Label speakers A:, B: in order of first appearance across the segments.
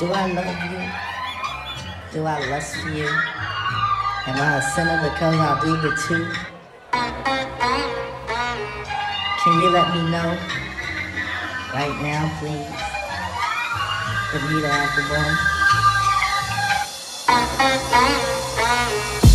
A: Do I love you? Do I lust for you? Am I a sinner because I do the two? Can you let me know right now, please? Anita Applebaum.
B: You're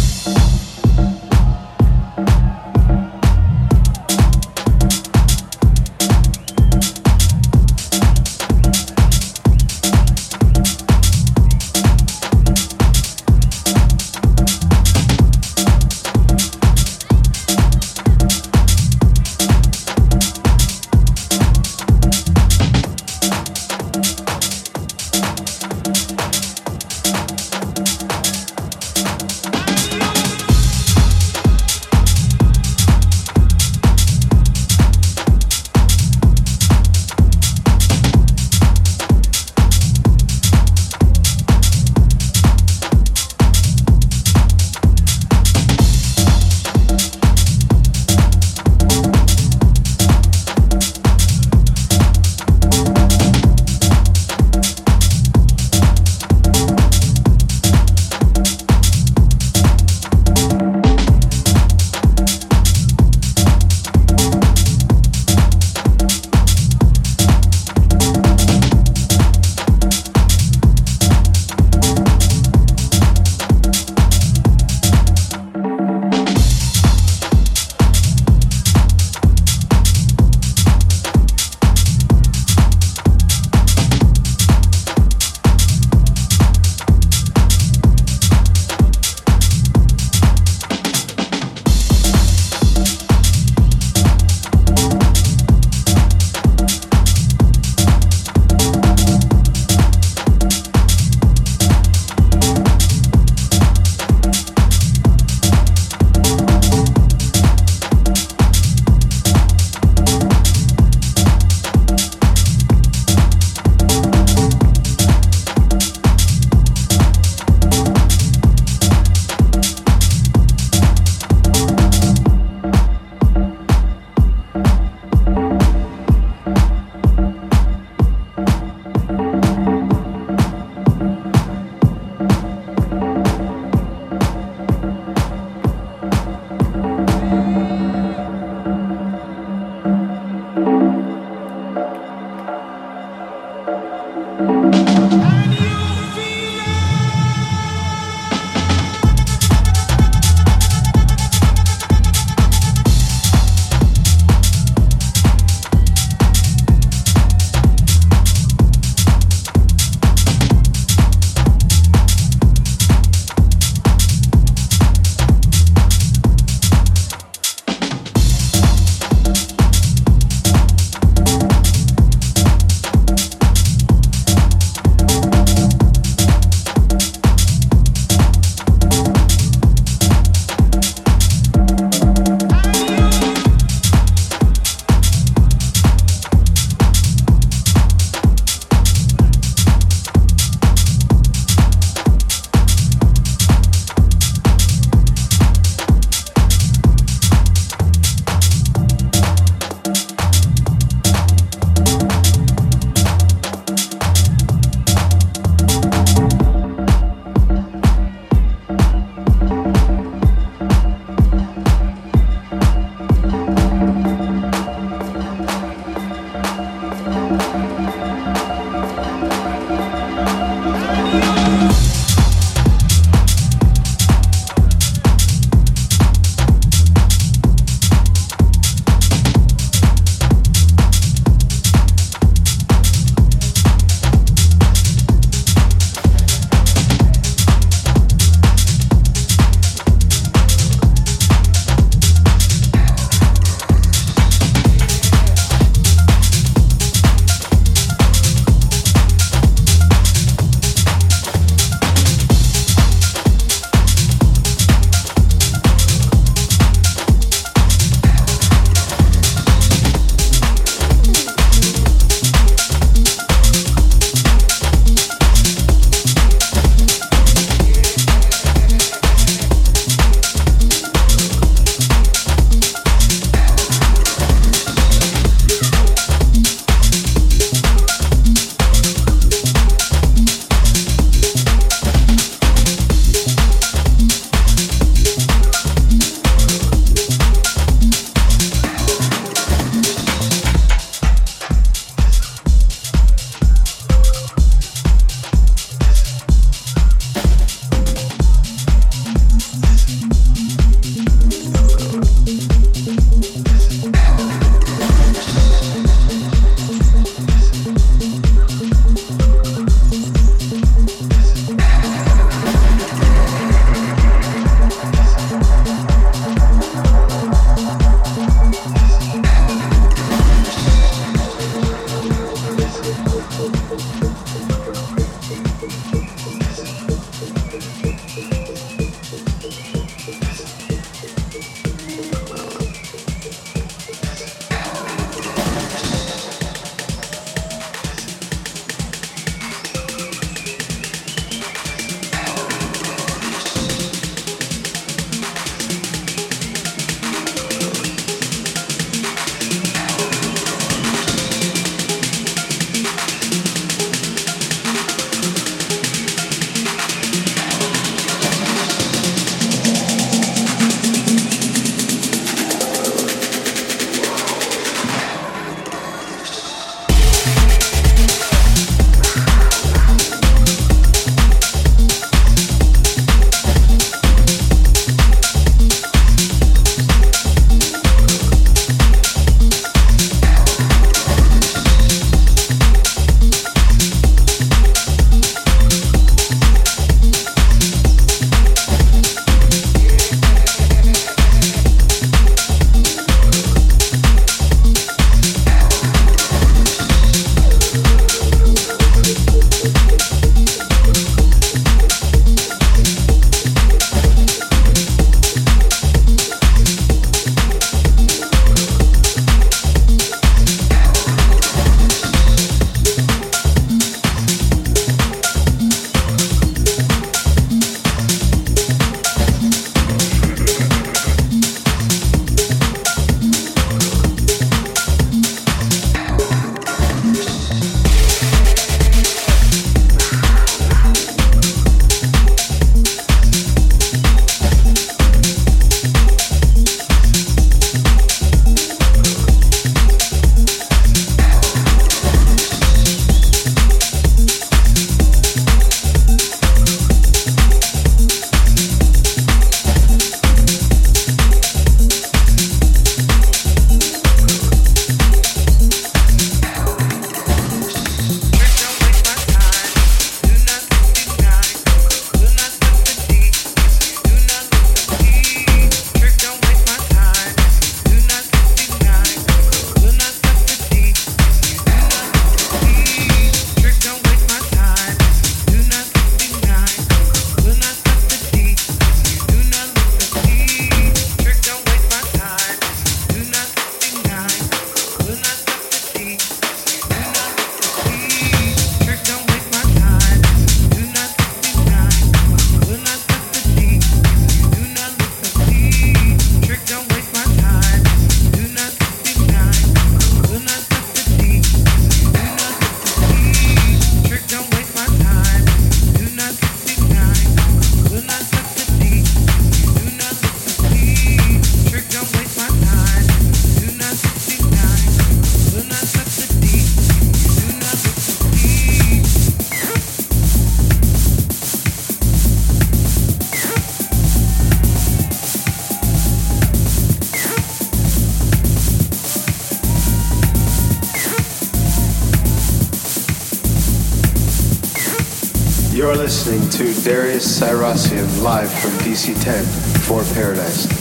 B: Listening to Darius Syrossian live from DC 10 for Paradise.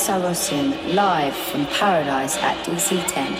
C: Syrossian live from Paradise at DC10.